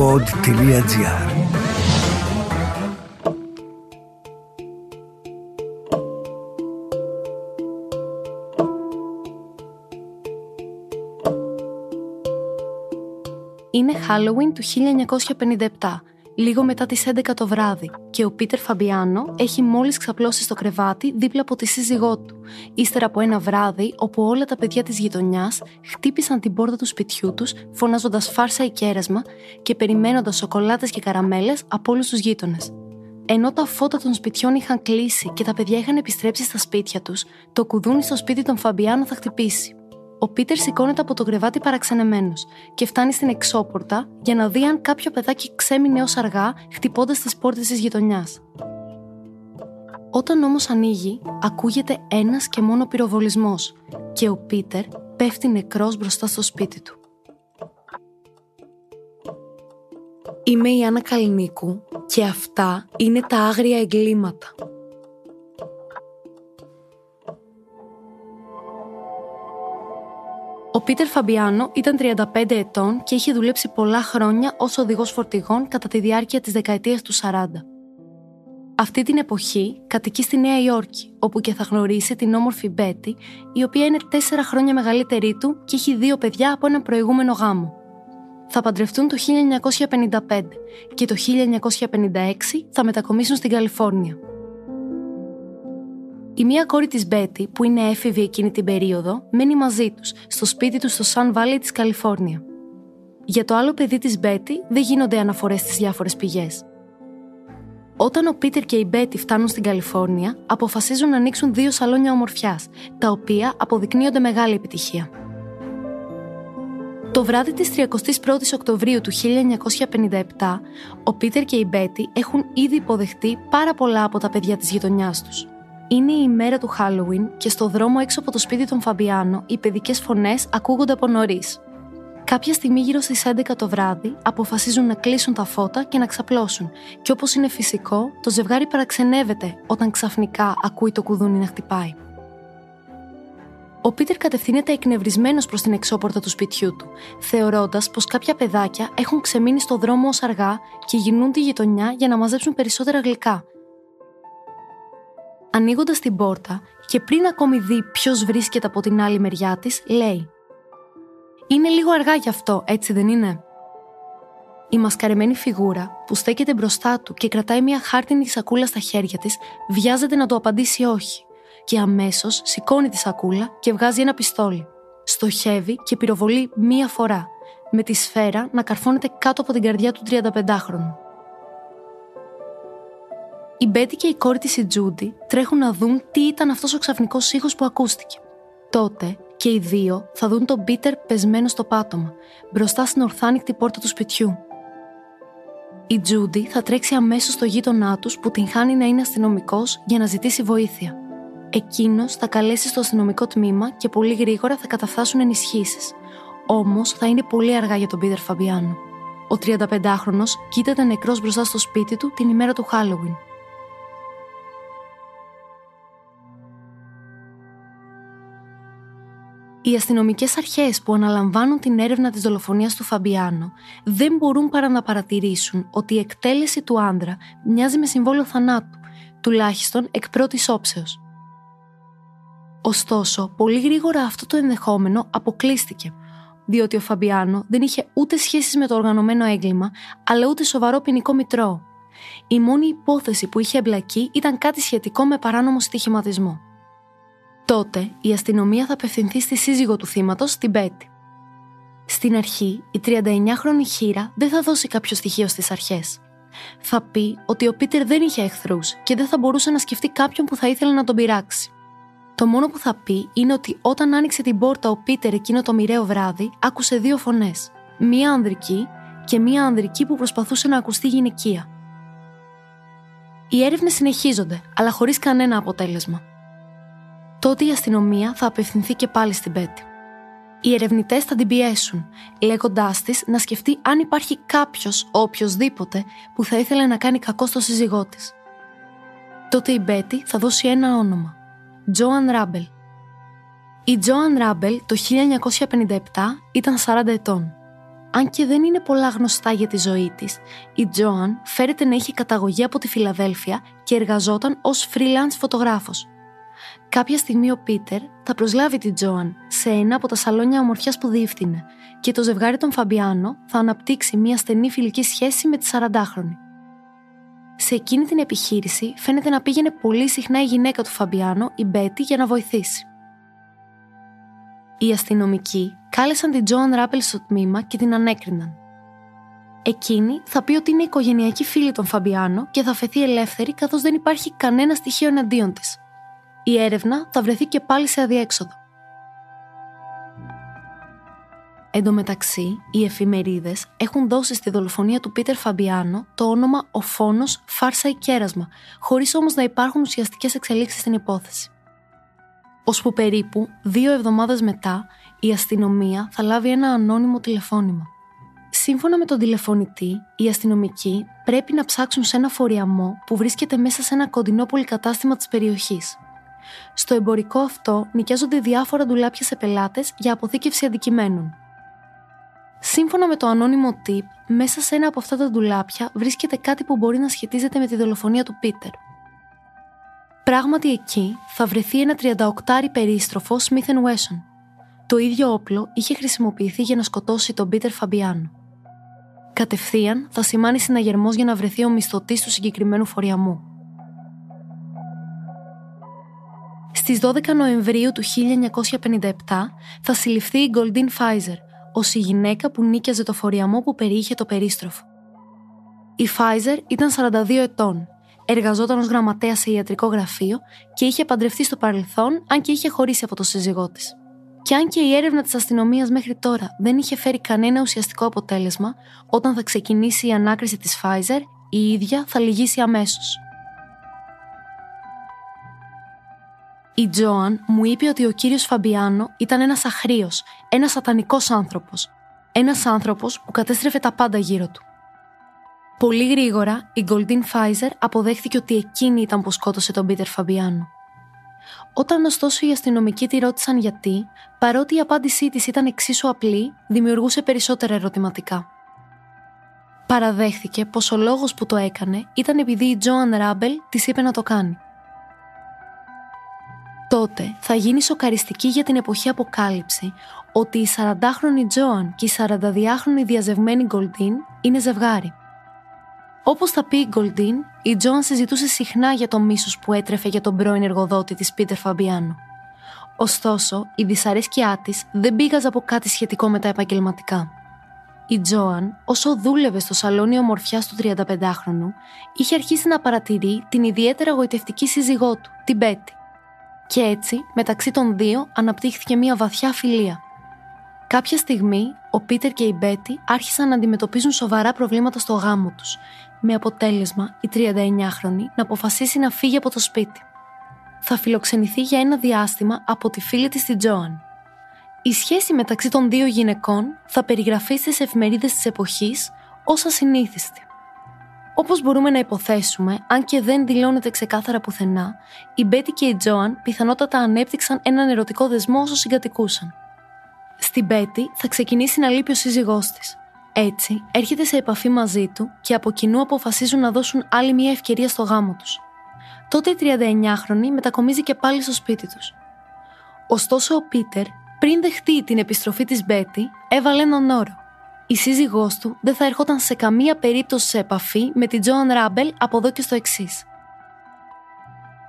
pod.gr Είναι Halloween του 1957 λίγο μετά τις 11 το βράδυ και ο Πίτερ Φαμπιάνο έχει μόλις ξαπλώσει στο κρεβάτι δίπλα από τη σύζυγό του, ύστερα από ένα βράδυ όπου όλα τα παιδιά της γειτονιάς χτύπησαν την πόρτα του σπιτιού τους φωνάζοντας φάρσα ή κέρασμα και περιμένοντας σοκολάτες και καραμέλες από όλους τους γείτονες. Ενώ τα φώτα των σπιτιών είχαν κλείσει και τα παιδιά είχαν επιστρέψει στα σπίτια τους, το κουδούνι στο σπίτι των Φαμπιάνο θα χτυπήσει ο Πίτερ σηκώνεται από το κρεβάτι παραξενεμένος και φτάνει στην εξώπορτα για να δει αν κάποιο παιδάκι ξέμεινε ως αργά χτυπώντας τις πόρτες της γειτονιάς. Όταν όμως ανοίγει, ακούγεται ένας και μόνο πυροβολισμός και ο Πίτερ πέφτει νεκρός μπροστά στο σπίτι του. Είμαι η Άννα Καλνίκου και αυτά είναι τα άγρια εγκλήματα. Ο Πίτερ Φαμπιάνο ήταν 35 ετών και είχε δουλέψει πολλά χρόνια ως οδηγός φορτηγών κατά τη διάρκεια της δεκαετίας του 40. Αυτή την εποχή κατοικεί στη Νέα Υόρκη, όπου και θα γνωρίσει την όμορφη Μπέτη, η οποία είναι τέσσερα χρόνια μεγαλύτερη του και έχει δύο παιδιά από ένα προηγούμενο γάμο. Θα παντρευτούν το 1955 και το 1956 θα μετακομίσουν στην Καλιφόρνια. Η μία κόρη της Μπέτη, που είναι έφηβη εκείνη την περίοδο, μένει μαζί τους, στο σπίτι τους στο Sun Valley της Καλιφόρνια. Για το άλλο παιδί της Μπέτη δεν γίνονται αναφορές στις διάφορες πηγές. Όταν ο Πίτερ και η Μπέτη φτάνουν στην Καλιφόρνια, αποφασίζουν να ανοίξουν δύο σαλόνια ομορφιάς, τα οποία αποδεικνύονται μεγάλη επιτυχία. Το βράδυ της 31ης Οκτωβρίου του 1957, ο Πίτερ και η Μπέτη έχουν ήδη υποδεχτεί πάρα πολλά από τα παιδιά της γειτονιάς τους. Είναι η ημέρα του Halloween και στο δρόμο έξω από το σπίτι των Φαμπιάνο οι παιδικές φωνές ακούγονται από νωρίς. Κάποια στιγμή γύρω στις 11 το βράδυ αποφασίζουν να κλείσουν τα φώτα και να ξαπλώσουν, και όπως είναι φυσικό, το ζευγάρι παραξενεύεται όταν ξαφνικά ακούει το κουδούνι να χτυπάει. Ο Πίτερ κατευθύνεται εκνευρισμένος προς την εξώπορτα του σπιτιού του, θεωρώντας πως κάποια παιδάκια έχουν ξεμείνει στο δρόμο ως αργά και γυρνούν τη γειτονιά για να μαζέψουν περισσότερα γλυκά, ανοίγοντας την πόρτα και πριν ακόμη δει ποιος βρίσκεται από την άλλη μεριά της, λέει: Είναι λίγο αργά γι' αυτό, έτσι δεν είναι; Η μασκαρεμένη φιγούρα που στέκεται μπροστά του και κρατάει μια χάρτινη σακούλα στα χέρια της, βιάζεται να του απαντήσει όχι, και αμέσως σηκώνει τη σακούλα και βγάζει ένα πιστόλι. Στοχεύει και πυροβολεί μία φορά, με τη σφαίρα να καρφώνεται κάτω από την καρδιά του 35χρονου. Η Μπέτη και η κόρη της η Τζούντι τρέχουν να δουν τι ήταν αυτός ο ξαφνικός ήχος που ακούστηκε. Τότε και οι δύο θα δουν τον Πίτερ πεσμένο στο πάτωμα, μπροστά στην ορθάνικτη πόρτα του σπιτιού. Η Τζούντι θα τρέξει αμέσως στο γείτονά τους που την χάνει να είναι αστυνομικός για να ζητήσει βοήθεια. Εκείνος θα καλέσει στο αστυνομικό τμήμα και πολύ γρήγορα θα καταφτάσουν ενισχύσεις. Όμως θα είναι πολύ αργά για τον Πίτερ Φαμπιάνο. Ο 35χρονο κοίταται νεκρός μπροστά στο σπίτι του την ημέρα του Χάλοουιν. Οι αστυνομικές αρχές που αναλαμβάνουν την έρευνα της δολοφονίας του Φαμπιάνο δεν μπορούν παρά να παρατηρήσουν ότι η εκτέλεση του άντρα μοιάζει με συμβόλαιο θανάτου, τουλάχιστον εκ πρώτης όψεως. Ωστόσο, πολύ γρήγορα αυτό το ενδεχόμενο αποκλείστηκε, διότι ο Φαμπιάνο δεν είχε ούτε σχέσεις με το οργανωμένο έγκλημα, αλλά ούτε σοβαρό ποινικό μητρό. Η μόνη υπόθεση που είχε εμπλακεί ήταν κάτι σχετικό με παράνομο στοιχηματισμό. Τότε η αστυνομία θα απευθυνθεί στη σύζυγο του θύματος, την Μπέτη. Στην αρχή, η 39χρονη χείρα δεν θα δώσει κάποιο στοιχείο στις αρχές. Θα πει ότι ο Πίτερ δεν είχε εχθρούς και δεν θα μπορούσε να σκεφτεί κάποιον που θα ήθελε να τον πειράξει. Το μόνο που θα πει είναι ότι όταν άνοιξε την πόρτα ο Πίτερ εκείνο το μοιραίο βράδυ, άκουσε δύο φωνές. Μία ανδρική και μία ανδρική που προσπαθούσε να ακουστεί γυναικεία. Οι έρευνες συνεχίζονται, αλλά χωρίς κανένα αποτέλεσμα τότε η αστυνομία θα απευθυνθεί και πάλι στην Πέτη. Οι ερευνητές θα την πιέσουν, λέγοντάς της να σκεφτεί αν υπάρχει κάποιος, οποιοδήποτε, που θα ήθελε να κάνει κακό στο σύζυγό της. Τότε η Μπέτη θα δώσει ένα όνομα. Τζόαν Ράμπελ. Η Τζόαν Ράμπελ το 1957 ήταν 40 ετών. αν και δεν είναι πολλά γνωστά για τη ζωή της, η Τζόαν φέρεται να είχε καταγωγή από τη Φιλαδέλφια και εργαζόταν ως freelance φωτογράφος. Κάποια στιγμή ο Πίτερ θα προσλάβει την Τζόαν σε ένα από τα σαλόνια ομορφιάς που διεύθυνε και το ζευγάρι των Φαμπιάνο θα αναπτύξει μια στενή φιλική σχέση με τη 40χρονη. Σε εκείνη την επιχείρηση φαίνεται να πήγαινε πολύ συχνά η γυναίκα του Φαμπιάνο, η Μπέτη, για να βοηθήσει. Οι αστυνομικοί κάλεσαν την Τζόαν Ράπελ στο τμήμα και την ανέκριναν. Εκείνη θα πει ότι είναι οικογενειακή φίλη των Φαμπιάνο και θα φεθεί ελεύθερη καθώς δεν υπάρχει κανένα στοιχείο εναντίον της. Η έρευνα θα βρεθεί και πάλι σε αδιέξοδο. Εν τω μεταξύ, οι εφημερίδες έχουν δώσει στη δολοφονία του Πίτερ Φαμπιάνο το όνομα Ο Φόνος, Φάρσα ή Κέρασμα, χωρίς όμως να υπάρχουν ουσιαστικές εξελίξεις στην υπόθεση. Ώσπου περίπου δύο εβδομάδες μετά, η αστυνομία θα λάβει ένα ανώνυμο τηλεφώνημα. Σύμφωνα με τον τηλεφωνητή, οι αστυνομικοί πρέπει να ψάξουν σε ένα φοριαμό που βρίσκεται μέσα σε ένα κοντινό πολυκατάστημα της περιοχής. Στο εμπορικό αυτό νοικιάζονται διάφορα ντουλάπια σε πελάτες για αποθήκευση αντικειμένων. Σύμφωνα με το ανώνυμο tip, μέσα σε ένα από αυτά τα ντουλάπια βρίσκεται κάτι που μπορεί να σχετίζεται με τη δολοφονία του Πίτερ. Πράγματι εκεί θα βρεθεί ένα 38 περίστροφο Smith Wesson. Το ίδιο όπλο είχε χρησιμοποιηθεί για να σκοτώσει τον Πίτερ Φαμπιάνο. Κατευθείαν θα σημάνει συναγερμός για να βρεθεί ο μισθωτής του συγκεκριμένου φοριαμού. Στις 12 Νοεμβρίου του 1957 θα συλληφθεί η Goldin Pfizer, ως η γυναίκα που νίκιαζε το φοριαμό που περιείχε το περίστροφο. Η Pfizer ήταν 42 ετών, εργαζόταν ως γραμματέα σε ιατρικό γραφείο και είχε παντρευτεί στο παρελθόν, αν και είχε χωρίσει από το σύζυγό της. Και αν και η έρευνα της αστυνομίας μέχρι τώρα δεν είχε φέρει κανένα ουσιαστικό αποτέλεσμα, όταν θα ξεκινήσει η ανάκριση της Pfizer, η ίδια θα λυγίσει αμέσως. Η Τζόαν μου είπε ότι ο κύριος Φαμπιάνο ήταν ένας αχρίος, ένας σατανικός άνθρωπος. Ένας άνθρωπος που κατέστρεφε τα πάντα γύρω του. Πολύ γρήγορα η Γκολντίν Φάιζερ αποδέχθηκε ότι εκείνη ήταν που σκότωσε τον Πίτερ Φαμπιάνο. Όταν ωστόσο οι αστυνομικοί τη ρώτησαν γιατί, παρότι η απάντησή της ήταν εξίσου απλή, δημιουργούσε περισσότερα ερωτηματικά. Παραδέχθηκε πως ο λόγος που το έκανε ήταν επειδή η Τζόαν Ράμπελ της είπε να το κάνει. Τότε θα γίνει σοκαριστική για την εποχή αποκάλυψη ότι η 40χρονη Τζόαν και η 42χρονη διαζευμένη Γκολντίν είναι ζευγάρι. Όπως θα πει η Γκολντίν, η Τζόαν συζητούσε συχνά για το μίσος που έτρεφε για τον πρώην εργοδότη της Πίτερ Φαμπιάνο. Ωστόσο, η δυσαρέσκειά της δεν πήγαζε από κάτι σχετικό με τα επαγγελματικά. Η Τζόαν, όσο δούλευε στο σαλόνι ομορφιά του 35χρονου, είχε αρχίσει να παρατηρεί την ιδιαίτερα γοητευτική σύζυγό του, την Μπέτη. Και έτσι, μεταξύ των δύο, αναπτύχθηκε μια βαθιά φιλία. Κάποια στιγμή, ο Πίτερ και η Μπέτη άρχισαν να αντιμετωπίζουν σοβαρά προβλήματα στο γάμο τους, με αποτέλεσμα η 39χρονη να αποφασίσει να φύγει από το σπίτι. Θα φιλοξενηθεί για ένα διάστημα από τη φίλη της την Τζόαν. Η σχέση μεταξύ των δύο γυναικών θα περιγραφεί στις εφημερίδες της εποχής ως ασυνήθιστη. Όπως μπορούμε να υποθέσουμε, αν και δεν δηλώνεται ξεκάθαρα πουθενά, η Μπέτη και η Τζόαν πιθανότατα ανέπτυξαν έναν ερωτικό δεσμό όσο συγκατοικούσαν. Στην Μπέτη θα ξεκινήσει να λείπει ο σύζυγός της. Έτσι, έρχεται σε επαφή μαζί του και από κοινού αποφασίζουν να δώσουν άλλη μια ευκαιρία στο γάμο τους. Τότε η 39χρονη μετακομίζει και πάλι στο σπίτι τους. Ωστόσο, ο Πίτερ, πριν δεχτεί την επιστροφή της Μπέτη, έβαλε έναν όρο η σύζυγός του δεν θα ερχόταν σε καμία περίπτωση σε επαφή με την Τζόαν Ράμπελ από εδώ και στο εξής.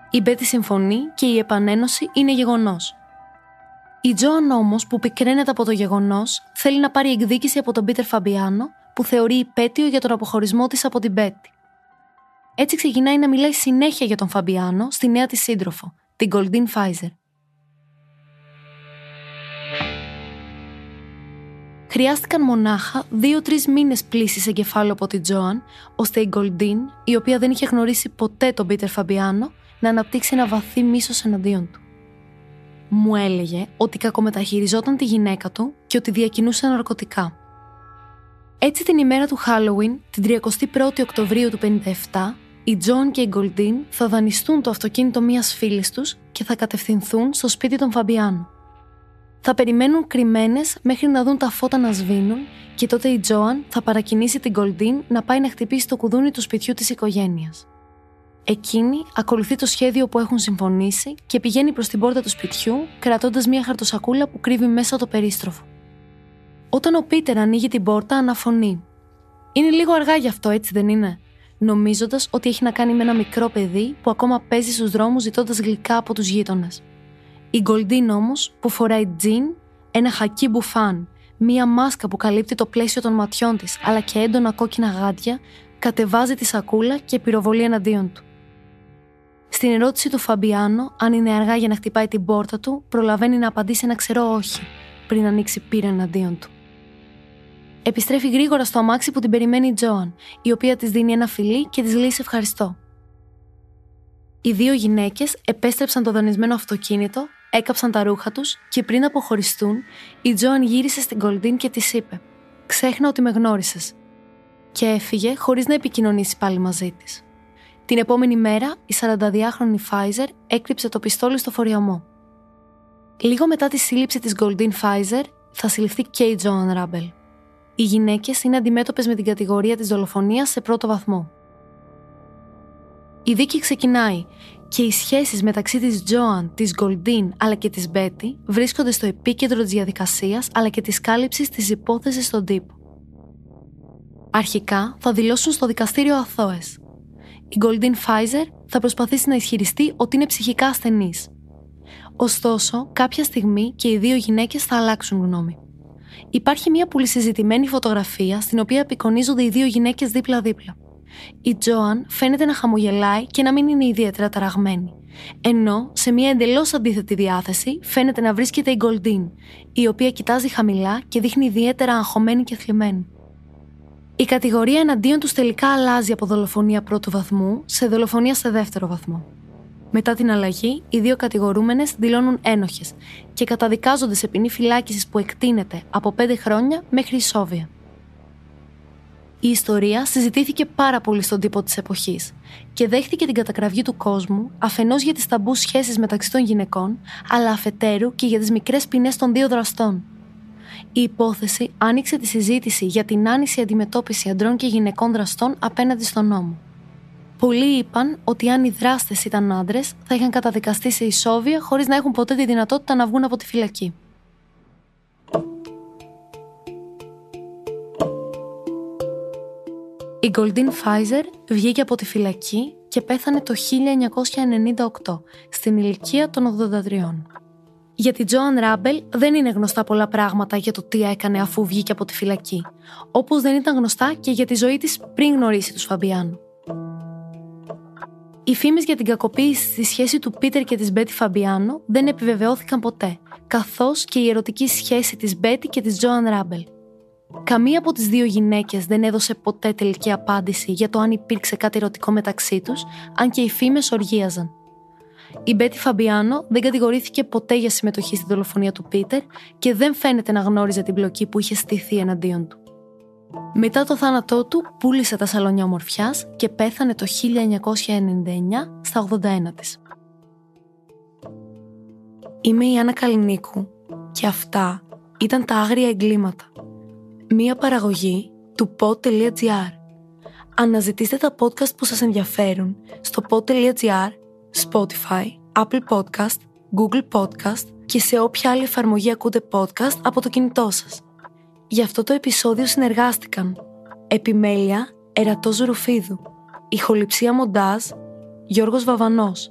Η Μπέτη συμφωνεί και η επανένωση είναι γεγονός. Η Τζόαν όμως, που πικραίνεται από το γεγονός, θέλει να πάρει εκδίκηση από τον Πίτερ Φαμπιάνο, που θεωρεί υπέτειο για τον αποχωρισμό της από την Μπέτη. Έτσι ξεκινάει να μιλάει συνέχεια για τον Φαμπιάνο στη νέα της σύντροφο, την Γκολντίν Φάιζερ. Χρειάστηκαν μονάχα δύο-τρεις μήνες πλύσης εγκεφάλου από την Τζόαν, ώστε η Γκολντίν, η οποία δεν είχε γνωρίσει ποτέ τον Πίτερ Φαμπιάνο, να αναπτύξει ένα βαθύ μίσος εναντίον του. Μου έλεγε ότι κακομεταχειριζόταν τη γυναίκα του και ότι διακινούσε ναρκωτικά. Έτσι την ημέρα του Halloween, την 31η Οκτωβρίου του 57, η Τζόαν και η Γκολντίν θα δανειστούν το αυτοκίνητο μιας φίλης τους και θα κατευθυνθούν στο σπίτι των Φαμπιάνου. Θα περιμένουν κρυμμένες μέχρι να δουν τα φώτα να σβήνουν και τότε η Τζόαν θα παρακινήσει την Γκολντίν να πάει να χτυπήσει το κουδούνι του σπιτιού της οικογένειας. Εκείνη ακολουθεί το σχέδιο που έχουν συμφωνήσει και πηγαίνει προς την πόρτα του σπιτιού, κρατώντας μια χαρτοσακούλα που κρύβει μέσα το περίστροφο. Όταν ο Πίτερ ανοίγει την πόρτα, αναφωνεί. Είναι λίγο αργά γι' αυτό, έτσι δεν είναι; Νομίζοντας ότι έχει να κάνει με ένα μικρό παιδί που ακόμα παίζει στους δρόμους ζητώντας γλυκά από τους γείτονες. Η Γκολντίν όμως, που φοράει τζιν, ένα χακί μπουφάν, μία μάσκα που καλύπτει το πλαίσιο των ματιών της αλλά και έντονα κόκκινα γάντια, κατεβάζει τη σακούλα και πυροβολεί εναντίον του. Στην ερώτηση του Φαμπιάνο, αν είναι αργά για να χτυπάει την πόρτα του, προλαβαίνει να απαντήσει ένα ξερό όχι, πριν ανοίξει πύρα εναντίον του. Επιστρέφει γρήγορα στο αμάξι που την περιμένει η Τζόαν, η οποία της δίνει ένα φιλί και της λέει ευχαριστώ. Οι δύο γυναίκες επέστρεψαν το δανεισμένο αυτοκίνητο, έκαψαν τα ρούχα τους και πριν αποχωριστούν, η Τζόαν γύρισε στην Κολντίν και της είπε: Ξέχνα ότι με γνώρισες. Και έφυγε χωρίς να επικοινωνήσει πάλι μαζί της. Την επόμενη μέρα, η 42χρονη Φάιζερ έκρυψε το πιστόλι στο φοριαμό. Λίγο μετά τη σύλληψη της Γκολντίν Φάιζερ, θα συλληφθεί και η Τζόαν Ράμπελ. Οι γυναίκες είναι αντιμέτωπες με την κατηγορία της δολοφονίας σε πρώτο βαθμό. Η δίκη ξεκινάει και οι σχέσεις μεταξύ της Τζόαν, της Γκολντίν αλλά και της Μπέτι βρίσκονται στο επίκεντρο της διαδικασίας αλλά και της κάλυψης της υπόθεσης στον τύπο. Αρχικά θα δηλώσουν στο δικαστήριο αθώες. Η Γκολντίν Φάιζερ θα προσπαθήσει να ισχυριστεί ότι είναι ψυχικά ασθενής. Ωστόσο, κάποια στιγμή και οι δύο γυναίκες θα αλλάξουν γνώμη. Υπάρχει μια πολυσυζητημένη φωτογραφία στην οποία απεικονίζονται οι δύο γυναίκες δίπλα-δίπλα. Η Τζόαν φαίνεται να χαμογελάει και να μην είναι ιδιαίτερα ταραγμένη. Ενώ σε μια εντελώς αντίθετη διάθεση φαίνεται να βρίσκεται η Γκολντίν, η οποία κοιτάζει χαμηλά και δείχνει ιδιαίτερα αγχωμένη και θλιμμένη. Η κατηγορία εναντίον τους τελικά αλλάζει από δολοφονία πρώτου βαθμού σε δολοφονία σε δεύτερο βαθμό. Μετά την αλλαγή, οι δύο κατηγορούμενες δηλώνουν ένοχες και καταδικάζονται σε ποινή φυλάκισης που εκτείνεται από 5 χρόνια μέχρι ισόβια. Η ιστορία συζητήθηκε πάρα πολύ στον τύπο της εποχής και δέχτηκε την κατακραυγή του κόσμου αφενός για τις ταμπού σχέσεις μεταξύ των γυναικών, αλλά αφετέρου και για τις μικρές ποινές των δύο δραστών. Η υπόθεση άνοιξε τη συζήτηση για την άνηση αντιμετώπιση αντρών και γυναικών δραστών απέναντι στον νόμο. Πολλοί είπαν ότι αν οι δράστες ήταν άντρες, θα είχαν καταδικαστεί σε ισόβια χωρίς να έχουν ποτέ τη δυνατότητα να βγουν από τη φυλακή. Η Γκολντίν Φάιζερ βγήκε από τη φυλακή και πέθανε το 1998 στην ηλικία των 83. Για την Τζόαν Ράμπελ δεν είναι γνωστά πολλά πράγματα για το τι έκανε αφού βγήκε από τη φυλακή, όπως δεν ήταν γνωστά και για τη ζωή της πριν γνωρίσει τους Φαμπιάνου. Οι φήμες για την κακοποίηση στη σχέση του Πίτερ και της Μπέτι Φαμπιάνο δεν επιβεβαιώθηκαν ποτέ, καθώς και η ερωτική σχέση της Μπέτι και της Τζόαν Ράμπελ. Καμία από τις δύο γυναίκες δεν έδωσε ποτέ τελική απάντηση για το αν υπήρξε κάτι ερωτικό μεταξύ τους, αν και οι φήμες οργίαζαν. Η Μπέτι Φαμπιάνο δεν κατηγορήθηκε ποτέ για συμμετοχή στη δολοφονία του Πίτερ και δεν φαίνεται να γνώριζε την πλοκή που είχε στηθεί εναντίον του. Μετά το θάνατό του πούλησε τα σαλόνια ομορφιάς και πέθανε το 1999 στα 81 της. Είμαι η Άννα Καλινίκου και αυτά ήταν τα άγρια εγκλήματα. Μία παραγωγή του pod.gr. Αναζητήστε τα podcast που σας ενδιαφέρουν στο pod.gr, Spotify, Apple Podcast, Google Podcast και σε όποια άλλη εφαρμογή ακούτε podcast από το κινητό σας. Για αυτό το επεισόδιο συνεργάστηκαν Επιμέλεια Ερατός Ρουφίδου Ηχοληψία Μοντάζ Γιώργος Βαβανός